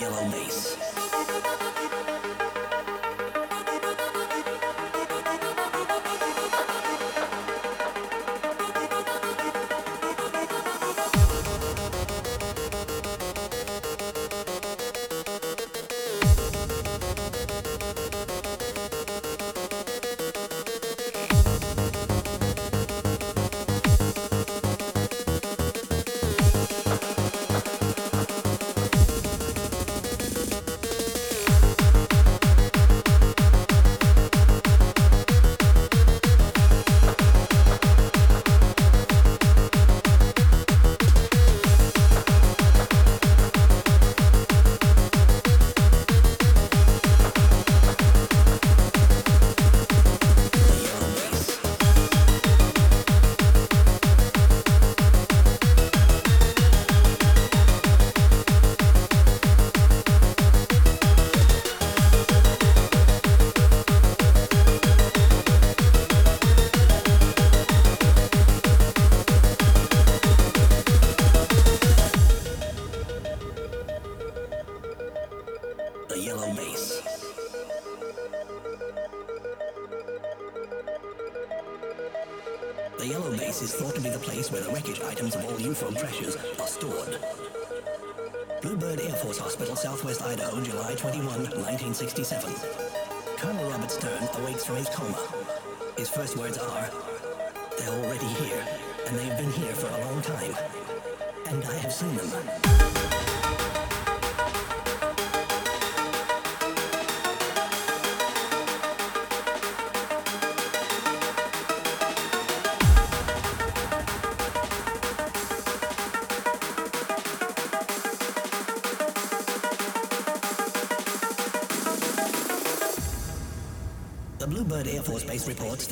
irlandês. Hospital, Southwest Idaho, July 21, 1967. Colonel Robert Stern awakes from his coma. His first words are,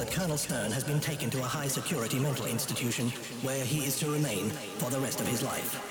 that Colonel Stern has been taken to a high security mental institution where he is to remain for the rest of his life.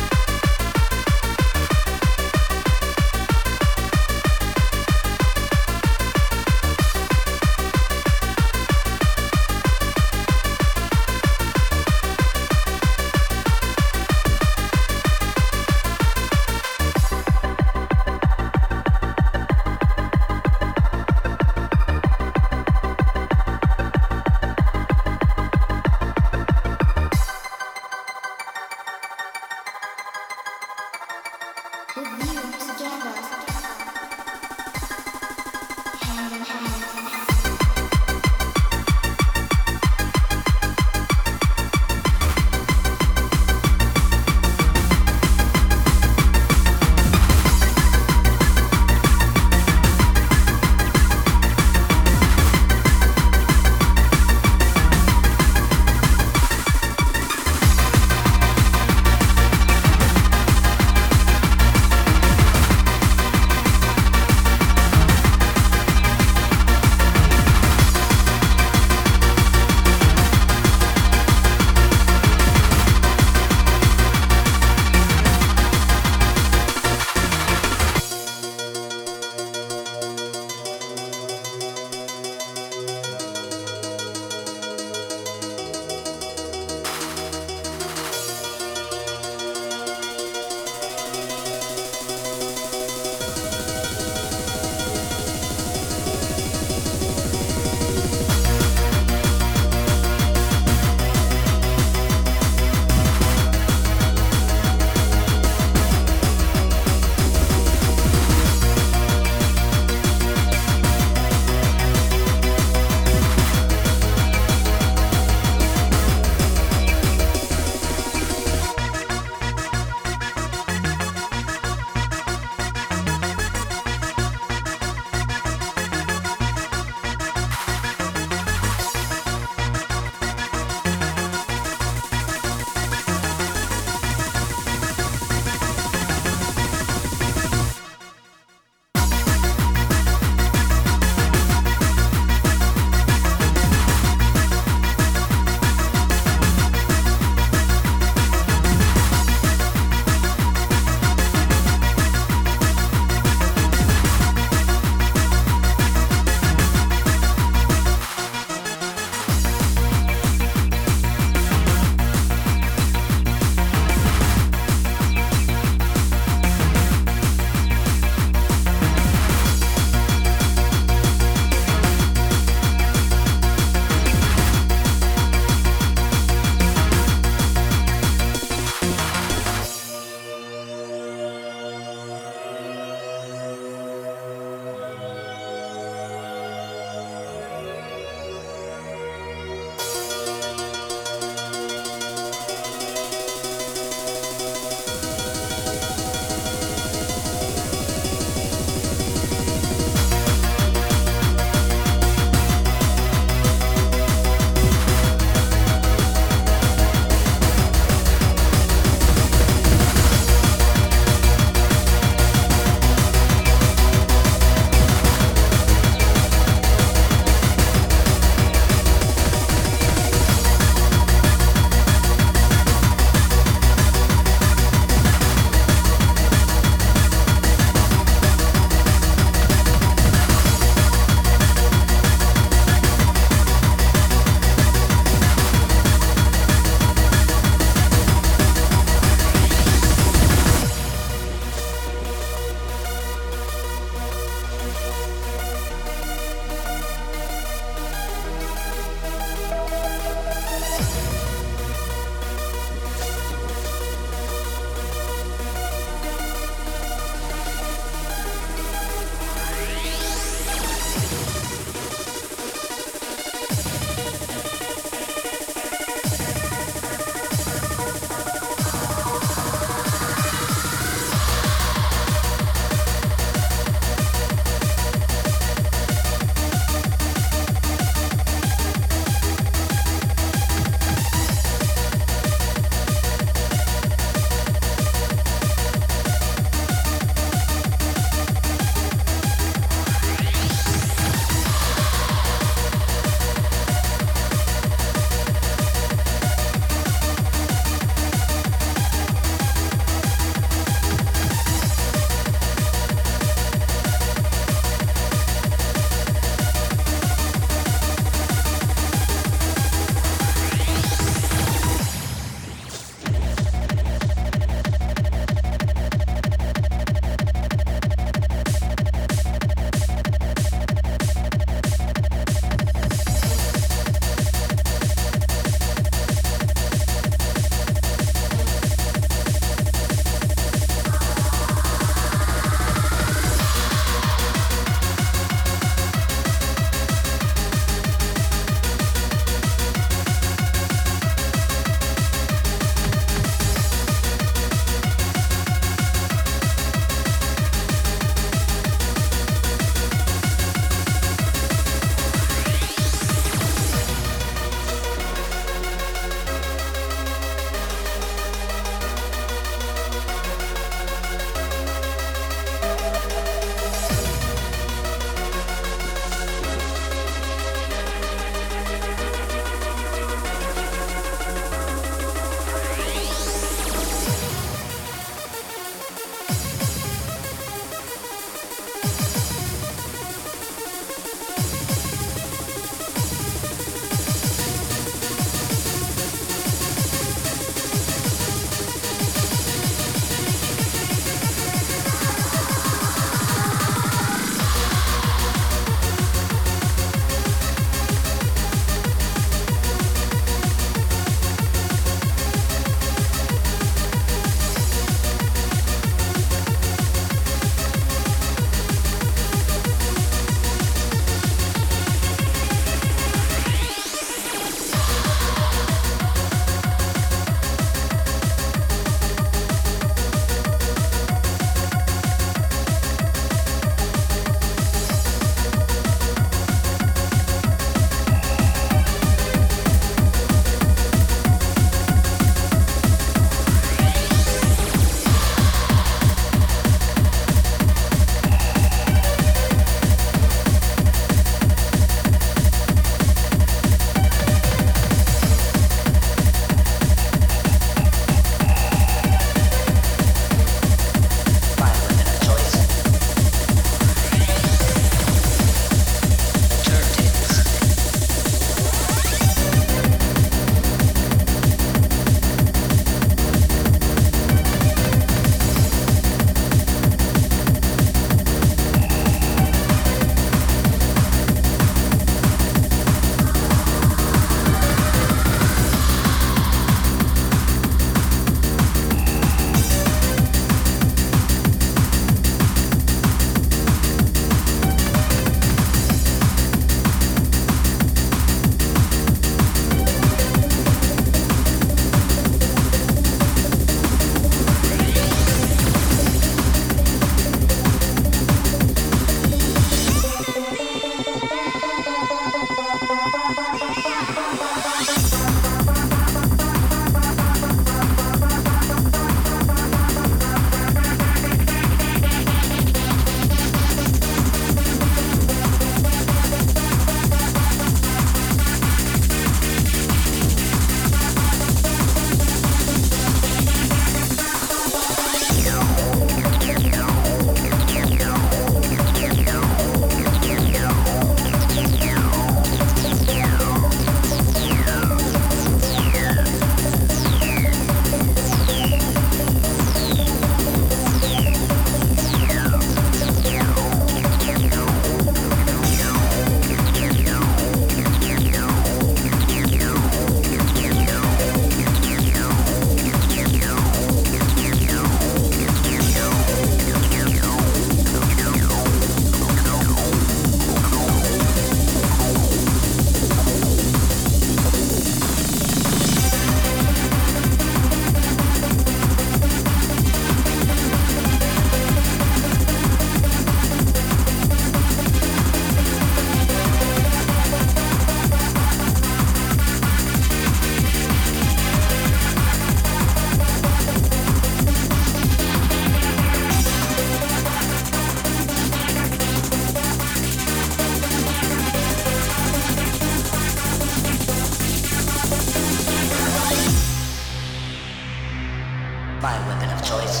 my weapon of choice.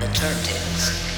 The turntables.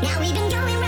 Now we've been going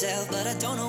myself, but I don't know